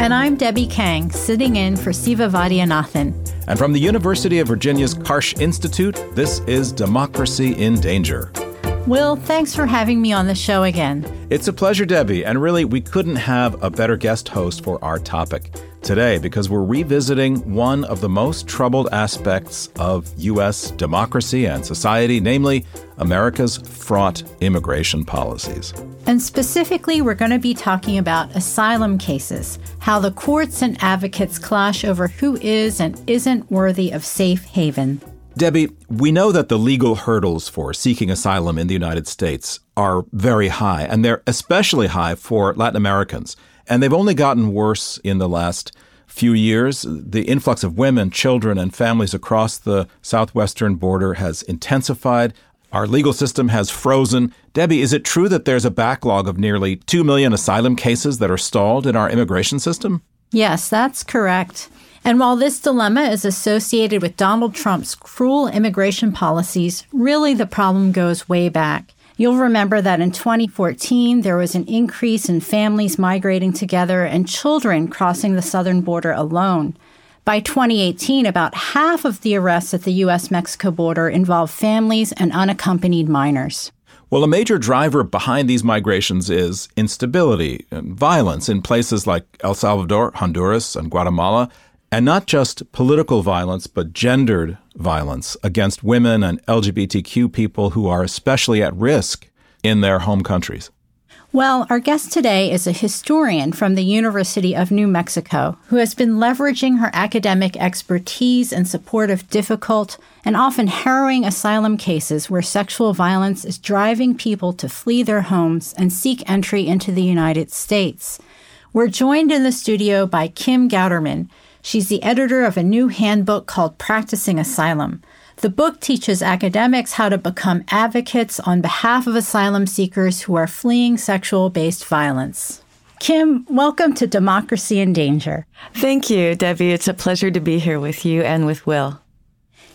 And I'm Debbie Kang, sitting in for Siva Vaidhyanathan. And from the University of Virginia's Karsh Institute, this is Democracy in Danger. Will, thanks for having me on the show again. It's a pleasure, Debbie. And really, we couldn't have a better guest host for our topic today because we're revisiting one of the most troubled aspects of U.S. democracy and society, namely America's fraught immigration policies. And specifically, we're going to be talking about asylum cases, how the courts and advocates clash over who is and isn't worthy of safe haven. Debbie, we know that the legal hurdles for seeking asylum in the United States are very high, and they're especially high for Latin Americans. And they've only gotten worse in the last few years. The influx of women, children, and families across the southwestern border has intensified. Our legal system has frozen. Debbie, is it true that there's a backlog of nearly 2 million asylum cases that are stalled in our immigration system? Yes, that's correct. And while this dilemma is associated with Donald Trump's cruel immigration policies, really the problem goes way back. You'll remember that in 2014, there was an increase in families migrating together and children crossing the southern border alone. By 2018, about half of the arrests at the U.S. Mexico border involved families and unaccompanied minors. Well, a major driver behind these migrations is instability and violence in places like El Salvador, Honduras, and Guatemala, and not just political violence, but gendered violence against women and LGBTQ people who are especially at risk in their home countries. Well, our guest today is a historian from the University of New Mexico who has been leveraging her academic expertise in support of difficult and often harrowing asylum cases where sexual violence is driving people to flee their homes and seek entry into the United States. We're joined in the studio by Kim Gauderman, She's the editor of a new handbook called Practicing Asylum. The book teaches academics how to become advocates on behalf of asylum seekers who are fleeing sexual based violence. Kim, welcome to Democracy in Danger. Thank you, Debbie. It's a pleasure to be here with you and with Will.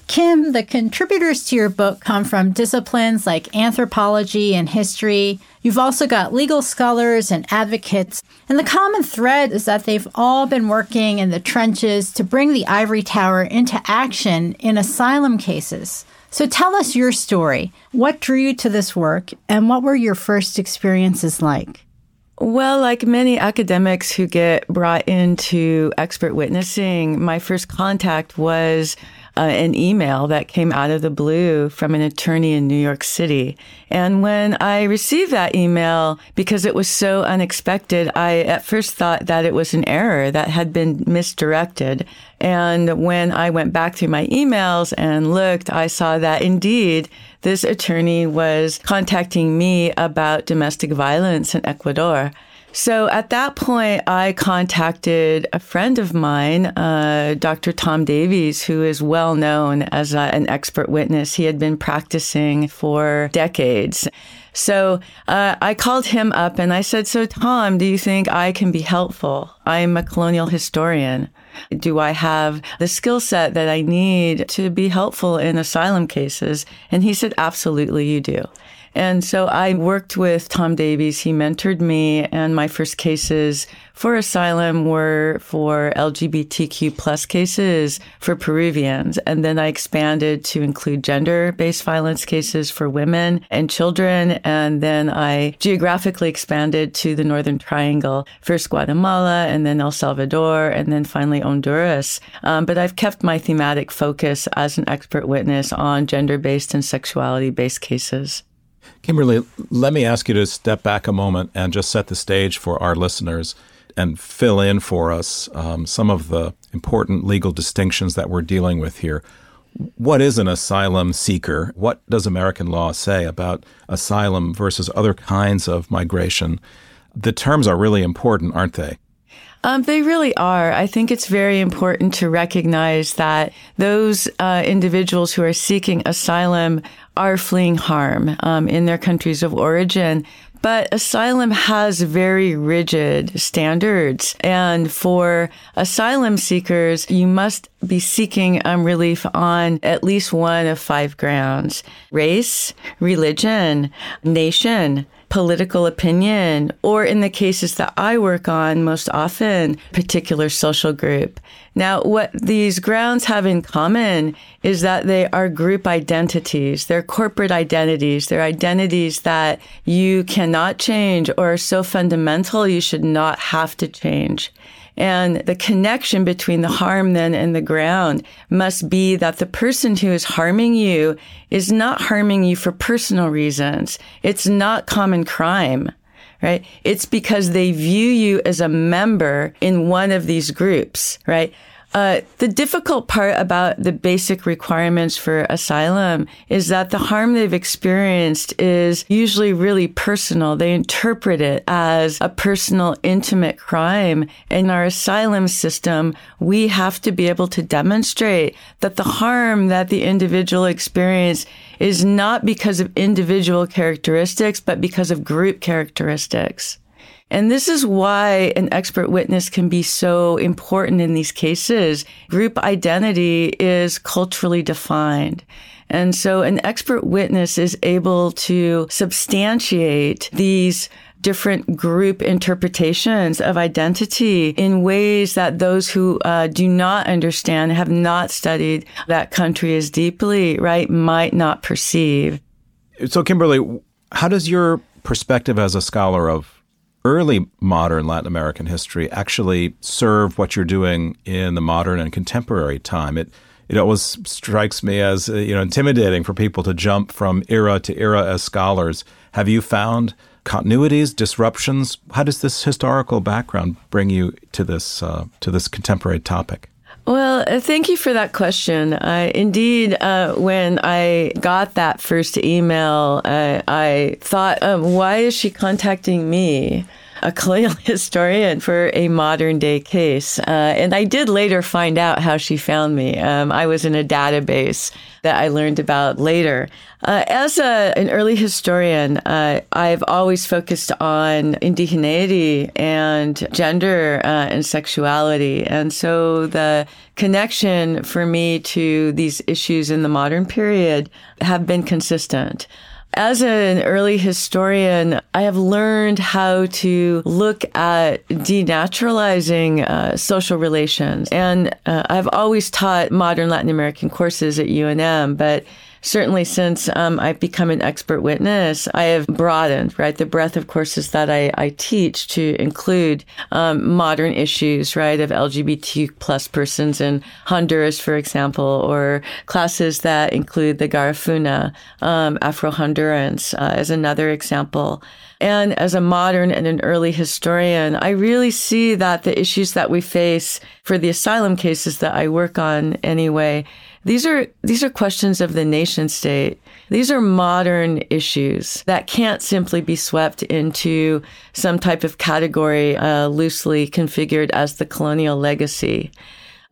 Kim, the contributors to your book come from disciplines like anthropology and history. You've also got legal scholars and advocates. And the common thread is that they've all been working in the trenches to bring the ivory tower into action in asylum cases. So tell us your story. What drew you to this work, and what were your first experiences like? Well, like many academics who get brought into expert witnessing, my first contact was uh, an email that came out of the blue from an attorney in New York City. And when I received that email, because it was so unexpected, I at first thought that it was an error that had been misdirected. And when I went back through my emails and looked, I saw that indeed this attorney was contacting me about domestic violence in Ecuador. So at that point, I contacted a friend of mine, uh, Dr. Tom Davies, who is well known as a, an expert witness. He had been practicing for decades. So uh, I called him up and I said, So, Tom, do you think I can be helpful? I'm a colonial historian. Do I have the skill set that I need to be helpful in asylum cases? And he said, Absolutely, you do. And so I worked with Tom Davies. He mentored me, and my first cases for asylum were for LGBTQ plus cases for Peruvians. And then I expanded to include gender based violence cases for women and children. And then I geographically expanded to the Northern Triangle, first Guatemala and then El Salvador and then finally Honduras. Um, but I've kept my thematic focus as an expert witness on gender based and sexuality based cases. Kimberly, let me ask you to step back a moment and just set the stage for our listeners and fill in for us um, some of the important legal distinctions that we're dealing with here. What is an asylum seeker? What does American law say about asylum versus other kinds of migration? The terms are really important, aren't they? Um, they really are. I think it's very important to recognize that those uh, individuals who are seeking asylum are fleeing harm um, in their countries of origin. But asylum has very rigid standards. And for asylum seekers, you must be seeking um, relief on at least one of five grounds race, religion, nation, political opinion, or in the cases that I work on, most often, particular social group. Now, what these grounds have in common is that they are group identities. They're corporate identities. They're identities that you cannot change or are so fundamental you should not have to change. And the connection between the harm then and the ground must be that the person who is harming you is not harming you for personal reasons. It's not common crime, right? It's because they view you as a member in one of these groups, right? Uh, the difficult part about the basic requirements for asylum is that the harm they've experienced is usually really personal. They interpret it as a personal, intimate crime. In our asylum system, we have to be able to demonstrate that the harm that the individual experienced is not because of individual characteristics, but because of group characteristics. And this is why an expert witness can be so important in these cases. Group identity is culturally defined. And so an expert witness is able to substantiate these different group interpretations of identity in ways that those who uh, do not understand, have not studied that country as deeply, right, might not perceive. So, Kimberly, how does your perspective as a scholar of early modern Latin American history actually serve what you're doing in the modern and contemporary time. It it always strikes me as uh, you know intimidating for people to jump from era to era as scholars. Have you found continuities, disruptions? How does this historical background bring you to this uh, to this contemporary topic? Well, uh, thank you for that question. Uh, indeed, uh, when I got that first email, uh, I thought, um, why is she contacting me? A colonial historian for a modern day case. Uh, and I did later find out how she found me. Um, I was in a database that I learned about later. Uh, as a, an early historian, uh, I've always focused on indigeneity and gender uh, and sexuality. And so the connection for me to these issues in the modern period have been consistent. As an early historian, I have learned how to look at denaturalizing uh, social relations. And uh, I've always taught modern Latin American courses at UNM, but certainly since um, I've become an expert witness, I have broadened, right, the breadth of courses that I, I teach to include um, modern issues, right, of LGBT plus persons in Honduras, for example, or classes that include the Garifuna, um, Afro-Hondurans uh, as another example. And as a modern and an early historian, I really see that the issues that we face for the asylum cases that I work on anyway these are, these are questions of the nation state. These are modern issues that can't simply be swept into some type of category uh, loosely configured as the colonial legacy.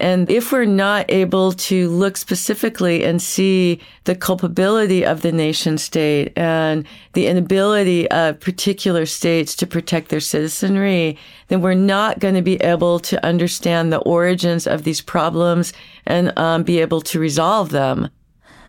And if we're not able to look specifically and see the culpability of the nation state and the inability of particular states to protect their citizenry, then we're not going to be able to understand the origins of these problems and um, be able to resolve them.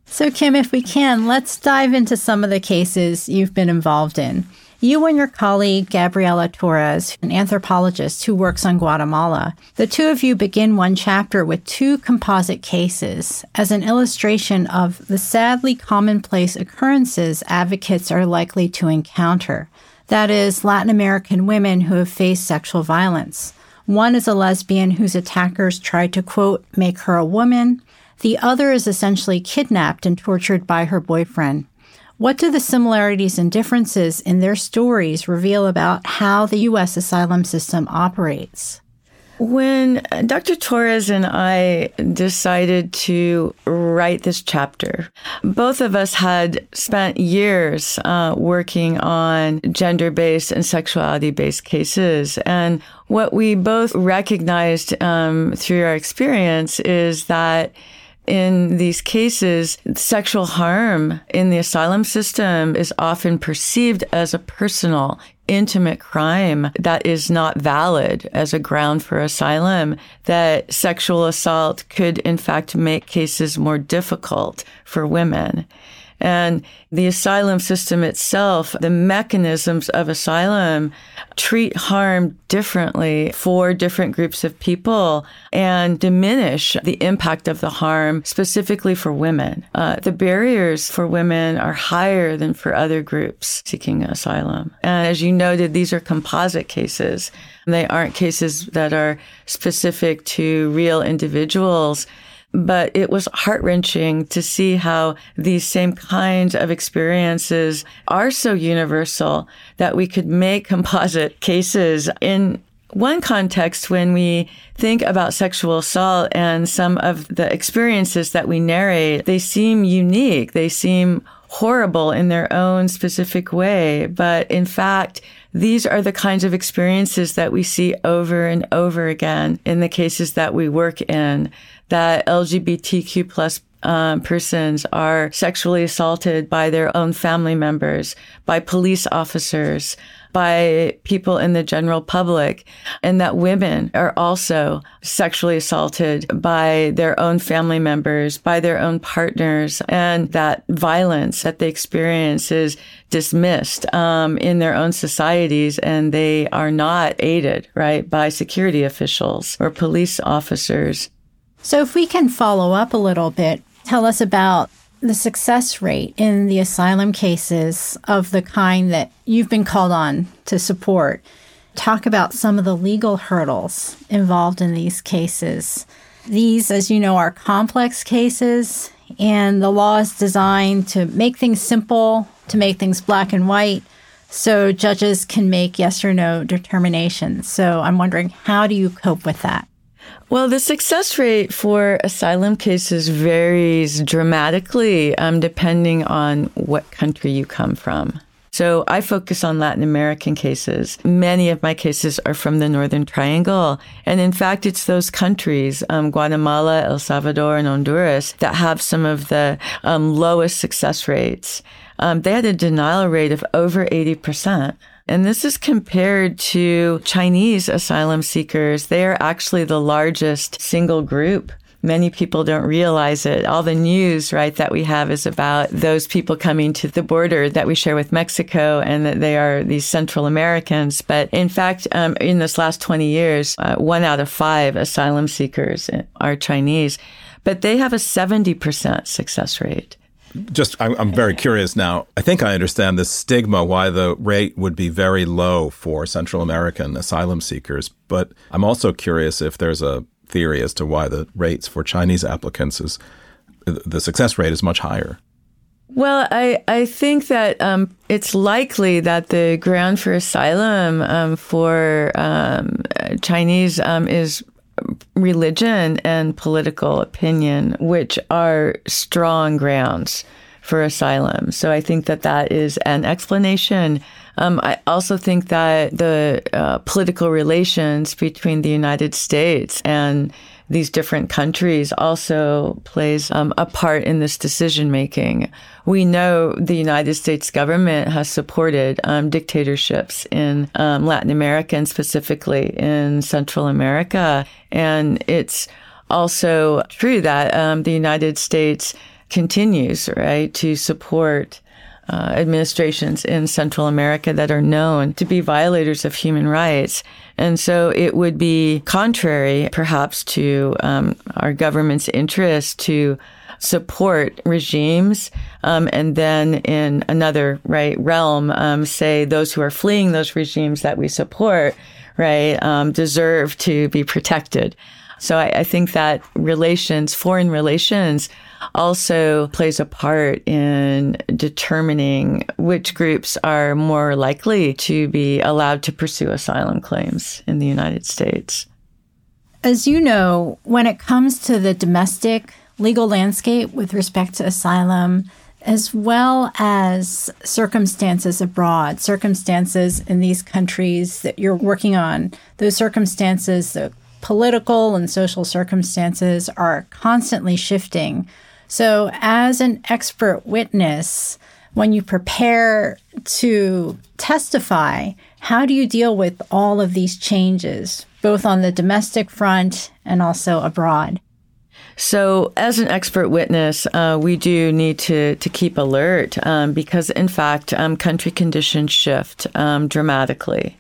So, Kim, if we can, let's dive into some of the cases you've been involved in. You and your colleague, Gabriela Torres, an anthropologist who works on Guatemala, the two of you begin one chapter with two composite cases as an illustration of the sadly commonplace occurrences advocates are likely to encounter. That is, Latin American women who have faced sexual violence. One is a lesbian whose attackers tried to, quote, make her a woman. The other is essentially kidnapped and tortured by her boyfriend. What do the similarities and differences in their stories reveal about how the U.S. asylum system operates? When Dr. Torres and I decided to write this chapter, both of us had spent years uh, working on gender based and sexuality based cases. And what we both recognized um, through our experience is that in these cases, sexual harm in the asylum system is often perceived as a personal, intimate crime that is not valid as a ground for asylum, that sexual assault could in fact make cases more difficult for women. And the asylum system itself, the mechanisms of asylum treat harm differently for different groups of people and diminish the impact of the harm specifically for women. Uh, the barriers for women are higher than for other groups seeking asylum. And as you noted, these are composite cases. They aren't cases that are specific to real individuals but it was heart wrenching to see how these same kinds of experiences are so universal that we could make composite cases in one context when we think about sexual assault and some of the experiences that we narrate, they seem unique. They seem horrible in their own specific way. But in fact, these are the kinds of experiences that we see over and over again in the cases that we work in that LGBTQ plus um, persons are sexually assaulted by their own family members, by police officers, by people in the general public, and that women are also sexually assaulted by their own family members, by their own partners, and that violence that they experience is dismissed um, in their own societies, and they are not aided, right, by security officials or police officers. So, if we can follow up a little bit, tell us about the success rate in the asylum cases of the kind that you've been called on to support. Talk about some of the legal hurdles involved in these cases. These, as you know, are complex cases, and the law is designed to make things simple, to make things black and white, so judges can make yes or no determinations. So I'm wondering, how do you cope with that? Well, the success rate for asylum cases varies dramatically um, depending on what country you come from. So I focus on Latin American cases. Many of my cases are from the Northern Triangle. And in fact, it's those countries, um, Guatemala, El Salvador, and Honduras, that have some of the um, lowest success rates. Um, they had a denial rate of over 80%. And this is compared to Chinese asylum seekers. They are actually the largest single group many people don't realize it. All the news, right, that we have is about those people coming to the border that we share with Mexico and that they are these Central Americans. But in fact, um, in this last 20 years, uh, one out of five asylum seekers are Chinese, but they have a 70% success rate just I'm, I'm, very curious now. I think I understand the stigma why the rate would be very low for Central American asylum seekers, but I'm also curious if there's a theory as to why the rates for Chinese applicants is the success rate is much higher. Well, I, I think that um, it's likely that the ground for asylum um, for um, Chinese um, is religion and political opinion, which are strong grounds for asylum. So I think that that is an explanation. Um, I also think that the uh, political relations between the United States and these different countries also plays um, a part in this decision making. We know the United States government has supported um, dictatorships in um, Latin America and specifically in Central America. And it's also true that um, the United States continues, right, to support uh, administrations in Central America that are known to be violators of human rights. And so it would be contrary, perhaps, to um, our government's interest to support regimes, um, and then in another right realm, um, say those who are fleeing those regimes that we support, right, um, deserve to be protected. So I, I think that relations, foreign relations, also plays a part in determining which groups are more likely to be allowed to pursue asylum claims in the United States. As you know, when it comes to the domestic legal landscape with respect to asylum, as well as circumstances abroad, circumstances in these countries that you're working on, those circumstances, the political and social circumstances are constantly shifting. So, as an expert witness, when you prepare to testify, how do you deal with all of these changes, both on the domestic front and also abroad? So, as an expert witness, uh, we do need to to keep alert um, because, in fact, um, country conditions shift um, dramatically.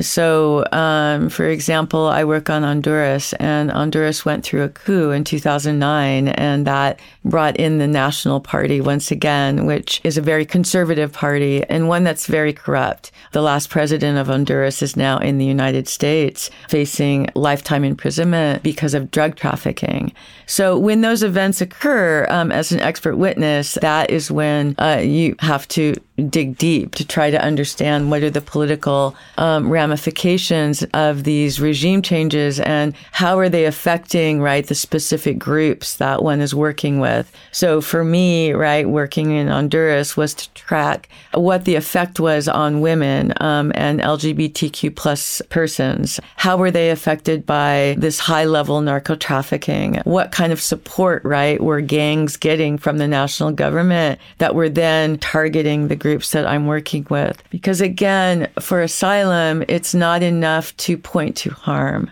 So, um, for example, I work on Honduras, and Honduras went through a coup in 2009, and that brought in the National Party once again, which is a very conservative party and one that's very corrupt. The last president of Honduras is now in the United States facing lifetime imprisonment because of drug trafficking. So, when those events occur, um, as an expert witness, that is when uh, you have to dig deep to try to understand what are the political um, ramifications of these regime changes and how are they affecting right the specific groups that one is working with. So for me right working in honduras was to track what the effect was on women um, and lgbtq plus persons. How were they affected by this high level narco trafficking what kind of support right were gangs getting from the national government that were then targeting the groups that I'm working with. Because again, for asylum, it's not enough to point to harm.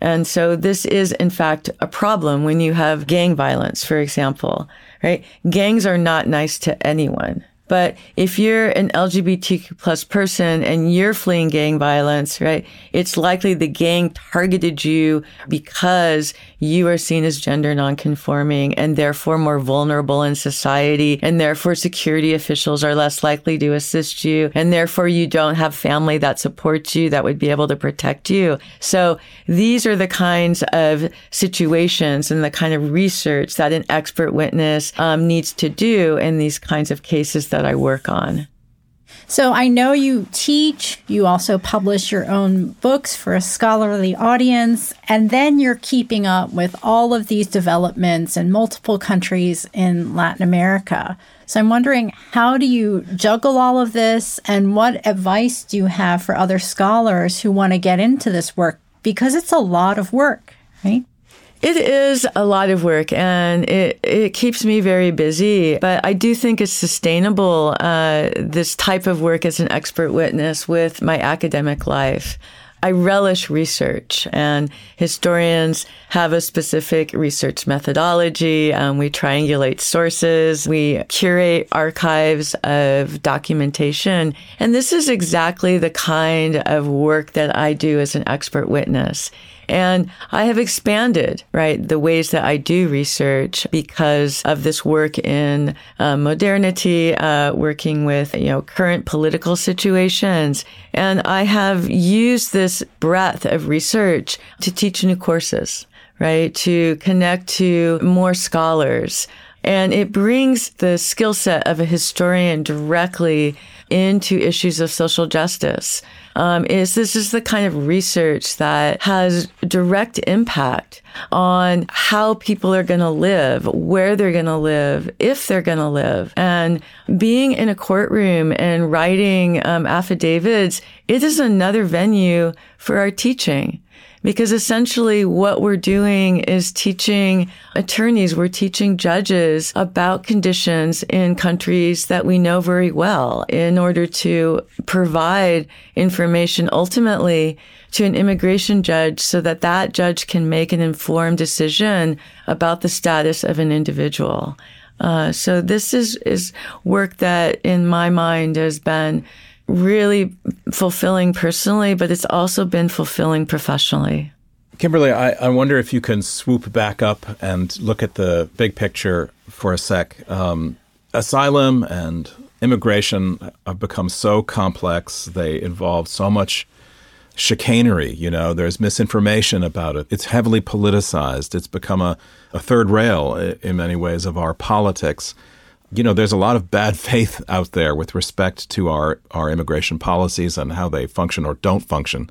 And so this is in fact a problem when you have gang violence, for example, right? Gangs are not nice to anyone. But if you're an LGBTQ plus person and you're fleeing gang violence, right, it's likely the gang targeted you because you are seen as gender nonconforming and therefore more vulnerable in society. And therefore security officials are less likely to assist you. And therefore you don't have family that supports you that would be able to protect you. So these are the kinds of situations and the kind of research that an expert witness um, needs to do in these kinds of cases that that I work on. So I know you teach, you also publish your own books for a scholarly audience, and then you're keeping up with all of these developments in multiple countries in Latin America. So I'm wondering, how do you juggle all of this, and what advice do you have for other scholars who want to get into this work? Because it's a lot of work, right? It is a lot of work and it, it keeps me very busy, but I do think it's sustainable, uh, this type of work as an expert witness with my academic life. I relish research, and historians have a specific research methodology. Um, we triangulate sources, we curate archives of documentation. And this is exactly the kind of work that I do as an expert witness. And I have expanded, right, the ways that I do research because of this work in uh, modernity, uh, working with, you know, current political situations. And I have used this breadth of research to teach new courses, right, to connect to more scholars. And it brings the skill set of a historian directly into issues of social justice um, is this is the kind of research that has direct impact on how people are going to live, where they're going to live, if they're going to live. And being in a courtroom and writing um, affidavits, it is another venue for our teaching because essentially what we're doing is teaching attorneys, we're teaching judges about conditions in countries that we know very well in order to provide information ultimately to an immigration judge so that that judge can make an informed decision about the status of an individual. Uh, so this is, is work that in my mind has been really fulfilling personally, but it's also been fulfilling professionally. Kimberly, I, I wonder if you can swoop back up and look at the big picture for a sec. Um, asylum and immigration have become so complex, they involve so much chicanery. You know, there's misinformation about it. It's heavily politicized. It's become a, a third rail in many ways of our politics you know, there's a lot of bad faith out there with respect to our, our immigration policies and how they function or don't function.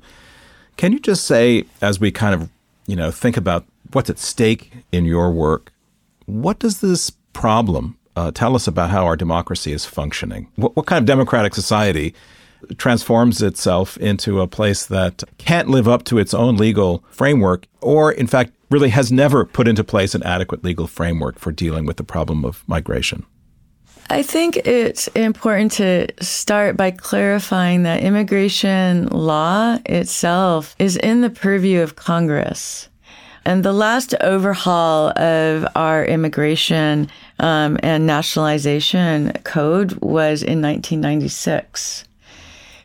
Can you just say, as we kind of you know, think about what's at stake in your work, what does this problem uh, tell us about how our democracy is functioning? What, what kind of democratic society transforms itself into a place that can't live up to its own legal framework, or in fact, really has never put into place an adequate legal framework for dealing with the problem of migration? I think it's important to start by clarifying that immigration law itself is in the purview of Congress. And the last overhaul of our immigration um, and nationalization code was in 1996.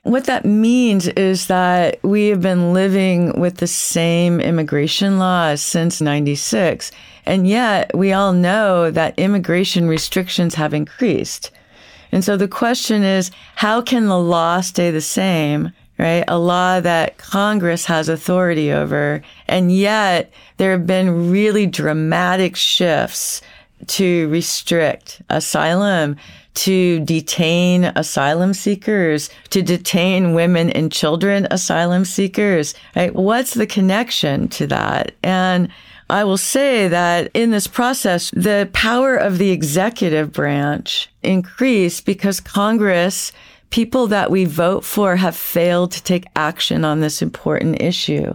What that means is that we have been living with the same immigration laws since 96. And yet we all know that immigration restrictions have increased. And so the question is, how can the law stay the same? Right? A law that Congress has authority over. And yet there have been really dramatic shifts to restrict asylum, to detain asylum seekers, to detain women and children asylum seekers. Right? What's the connection to that? And I will say that in this process, the power of the executive branch increased because Congress, people that we vote for have failed to take action on this important issue.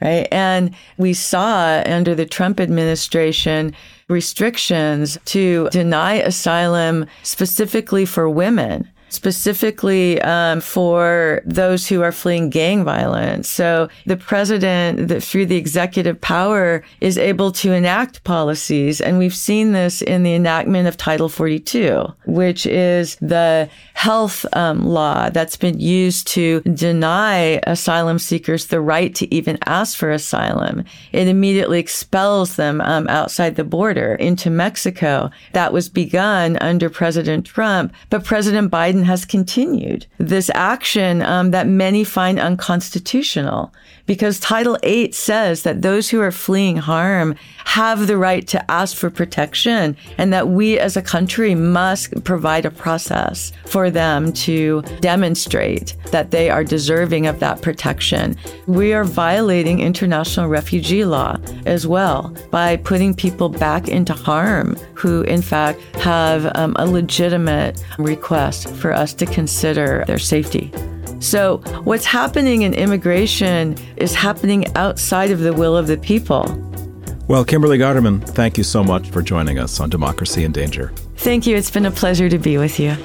Right. And we saw under the Trump administration restrictions to deny asylum specifically for women specifically um, for those who are fleeing gang violence. So the president, the, through the executive power, is able to enact policies. And we've seen this in the enactment of Title 42, which is the health um, law that's been used to deny asylum seekers the right to even ask for asylum. It immediately expels them um, outside the border into Mexico. That was begun under President Trump, but President Biden Biden has continued this action um, that many find unconstitutional because Title 8 says that those who are fleeing harm have the right to ask for protection and that we as a country must provide a process for them to demonstrate that they are deserving of that protection. We are violating international refugee law as well by putting people back into harm who, in fact, have um, a legitimate request for us to consider their safety. So, what's happening in immigration is happening outside of the will of the people. Well, Kimberly Gauderman, thank you so much for joining us on Democracy in Danger. Thank you. It's been a pleasure to be with you.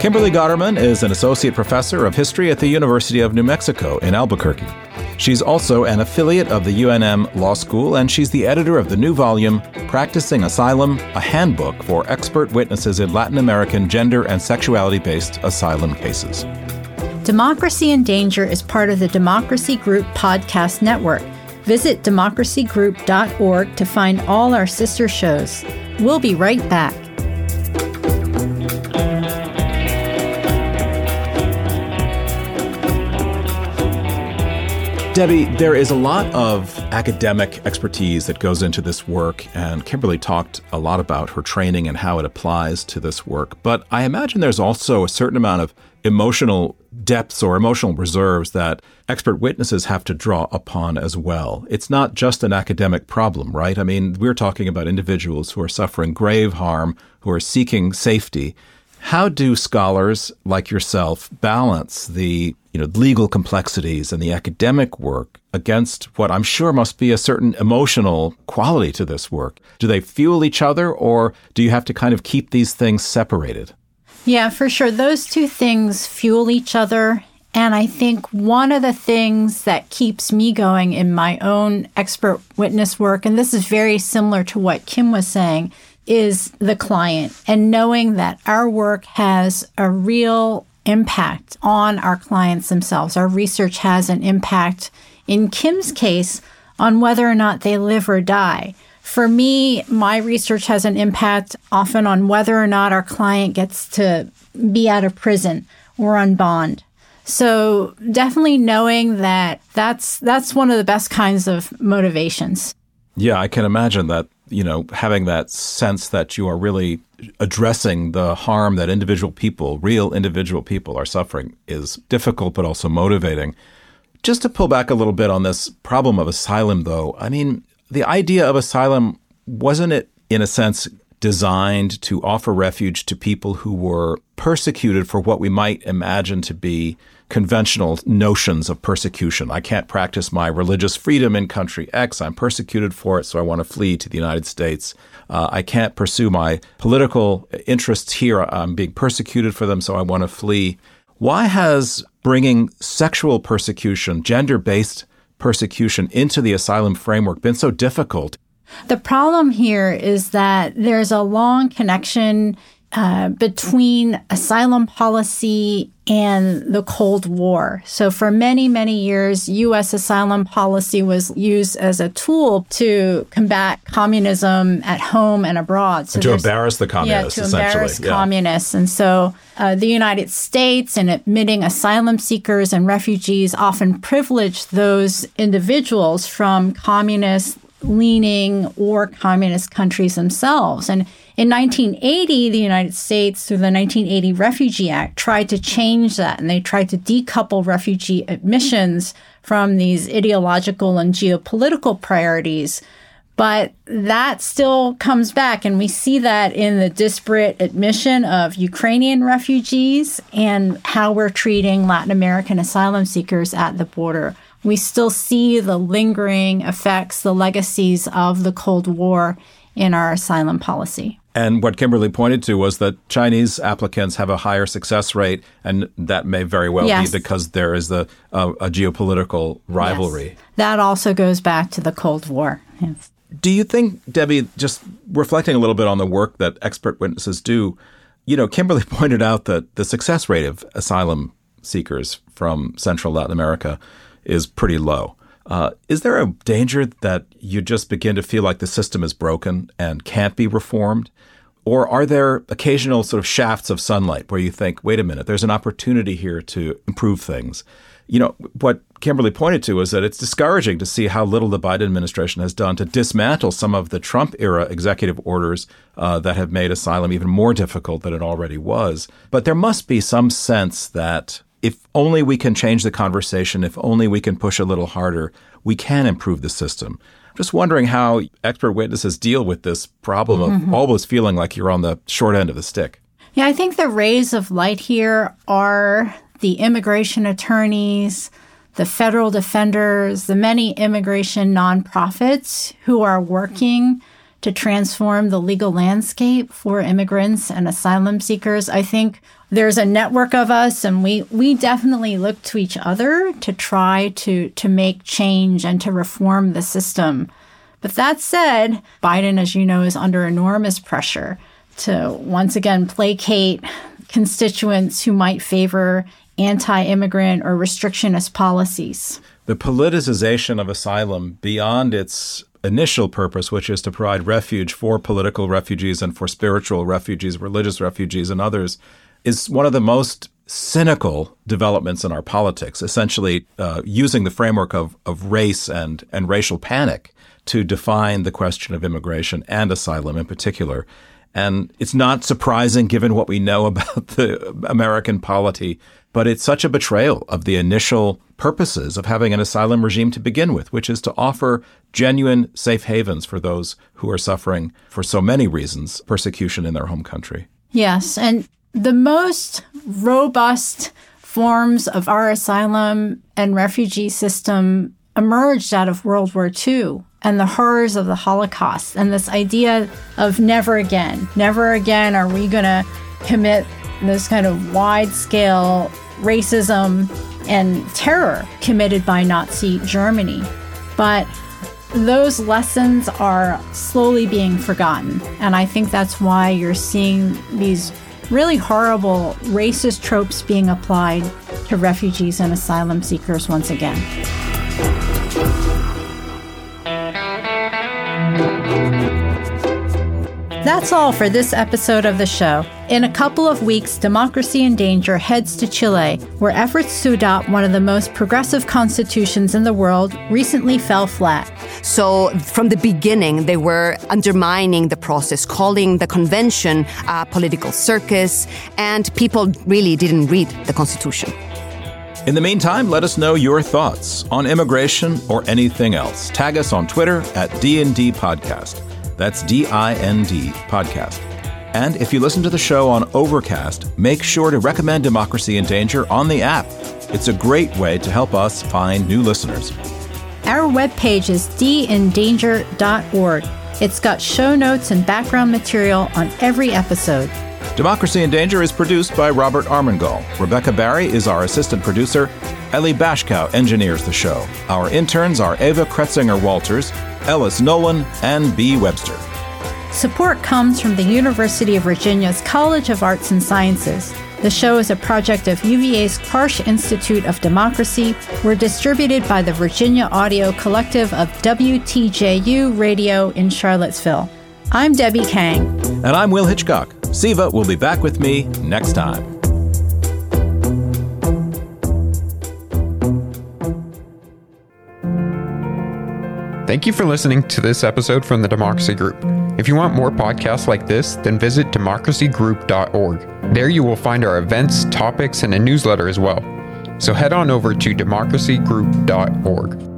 Kimberly Gauderman is an associate professor of history at the University of New Mexico in Albuquerque. She's also an affiliate of the UNM Law School, and she's the editor of the new volume, Practicing Asylum A Handbook for Expert Witnesses in Latin American Gender and Sexuality Based Asylum Cases. Democracy in Danger is part of the Democracy Group podcast network. Visit democracygroup.org to find all our sister shows. We'll be right back. Debbie, there is a lot of academic expertise that goes into this work, and Kimberly talked a lot about her training and how it applies to this work. But I imagine there's also a certain amount of emotional depths or emotional reserves that expert witnesses have to draw upon as well. It's not just an academic problem, right? I mean, we're talking about individuals who are suffering grave harm, who are seeking safety. How do scholars like yourself balance the you know, legal complexities and the academic work against what I'm sure must be a certain emotional quality to this work? Do they fuel each other or do you have to kind of keep these things separated? Yeah, for sure. Those two things fuel each other. And I think one of the things that keeps me going in my own expert witness work, and this is very similar to what Kim was saying, is the client and knowing that our work has a real impact on our clients themselves. Our research has an impact, in Kim's case, on whether or not they live or die. For me, my research has an impact often on whether or not our client gets to be out of prison or on bond. So definitely knowing that that's that's one of the best kinds of motivations. Yeah, I can imagine that you know, having that sense that you are really addressing the harm that individual people, real individual people, are suffering is difficult, but also motivating. Just to pull back a little bit on this problem of asylum, though, I mean, the idea of asylum wasn't it, in a sense, designed to offer refuge to people who were persecuted for what we might imagine to be conventional notions of persecution. I can't practice my religious freedom in country X. I'm persecuted for it, so I want to flee to the United States. Uh, I can't pursue my political interests here. I'm being persecuted for them, so I want to flee. Why has bringing sexual persecution, gender based persecution into the asylum framework been so difficult? The problem here is that there's a long connection uh, between asylum policy and the Cold War. So, for many, many years, U.S. asylum policy was used as a tool to combat communism at home and abroad. So to embarrass the communists, yeah, to embarrass yeah. communists. And so, uh, the United States, in admitting asylum seekers and refugees, often privileged those individuals from communist leaning or communist countries themselves. And in 1980, the United States, through the 1980 Refugee Act, tried to change that and they tried to decouple refugee admissions from these ideological and geopolitical priorities. But that still comes back, and we see that in the disparate admission of Ukrainian refugees and how we're treating Latin American asylum seekers at the border. We still see the lingering effects, the legacies of the Cold War in our asylum policy. And what Kimberly pointed to was that Chinese applicants have a higher success rate, and that may very well yes. be because there is the, uh, a geopolitical rivalry. Yes. That also goes back to the Cold War. Yes. Do you think, Debbie, just reflecting a little bit on the work that expert witnesses do, you know, Kimberly pointed out that the success rate of asylum seekers from Central Latin America is pretty low. Uh, is there a danger that you just begin to feel like the system is broken and can't be reformed? Or are there occasional sort of shafts of sunlight where you think, wait a minute, there's an opportunity here to improve things? You know, what Kimberly pointed to is that it's discouraging to see how little the Biden administration has done to dismantle some of the Trump era executive orders uh, that have made asylum even more difficult than it already was. But there must be some sense that if only we can change the conversation, if only we can push a little harder, we can improve the system. I'm just wondering how expert witnesses deal with this problem of mm-hmm. always feeling like you're on the short end of the stick. Yeah, I think the rays of light here are the immigration attorneys, the federal defenders, the many immigration nonprofits who are working to transform the legal landscape for immigrants and asylum seekers. I think there's a network of us and we we definitely look to each other to try to to make change and to reform the system but that said biden as you know is under enormous pressure to once again placate constituents who might favor anti-immigrant or restrictionist policies the politicization of asylum beyond its initial purpose, which is to provide refuge for political refugees and for spiritual refugees, religious refugees, and others, is one of the most cynical developments in our politics, essentially uh, using the framework of, of race and, and racial panic to define the question of immigration and asylum in particular. And it's not surprising given what we know about the American polity, but it's such a betrayal of the initial purposes of having an asylum regime to begin with, which is to offer genuine safe havens for those who are suffering, for so many reasons, persecution in their home country. Yes. And the most robust forms of our asylum and refugee system emerged out of World War II and the horrors of the Holocaust and this idea of never again, never again are we going to commit this kind of wide scale racism and terror committed by Nazi Germany. But those lessons are slowly being forgotten. And I think that's why you're seeing these really horrible racist tropes being applied to refugees and asylum seekers once again. That's all for this episode of the show. In a couple of weeks, Democracy in Danger heads to Chile, where efforts to adopt one of the most progressive constitutions in the world recently fell flat. So, from the beginning, they were undermining the process, calling the convention a political circus, and people really didn't read the constitution. In the meantime, let us know your thoughts on immigration or anything else. Tag us on Twitter at DND Podcast. That's D I N D Podcast. And if you listen to the show on Overcast, make sure to recommend Democracy in Danger on the app. It's a great way to help us find new listeners. Our webpage is dindanger.org. It's got show notes and background material on every episode. Democracy in Danger is produced by Robert Armengol. Rebecca Barry is our assistant producer. Ellie Bashkow engineers the show. Our interns are Ava Kretzinger Walters, Ellis Nolan, and B. Webster. Support comes from the University of Virginia's College of Arts and Sciences. The show is a project of UVA's Karsh Institute of Democracy. We're distributed by the Virginia Audio Collective of WTJU Radio in Charlottesville. I'm Debbie Kang. And I'm Will Hitchcock. Siva will be back with me next time. Thank you for listening to this episode from the Democracy Group. If you want more podcasts like this, then visit democracygroup.org. There you will find our events, topics, and a newsletter as well. So head on over to democracygroup.org.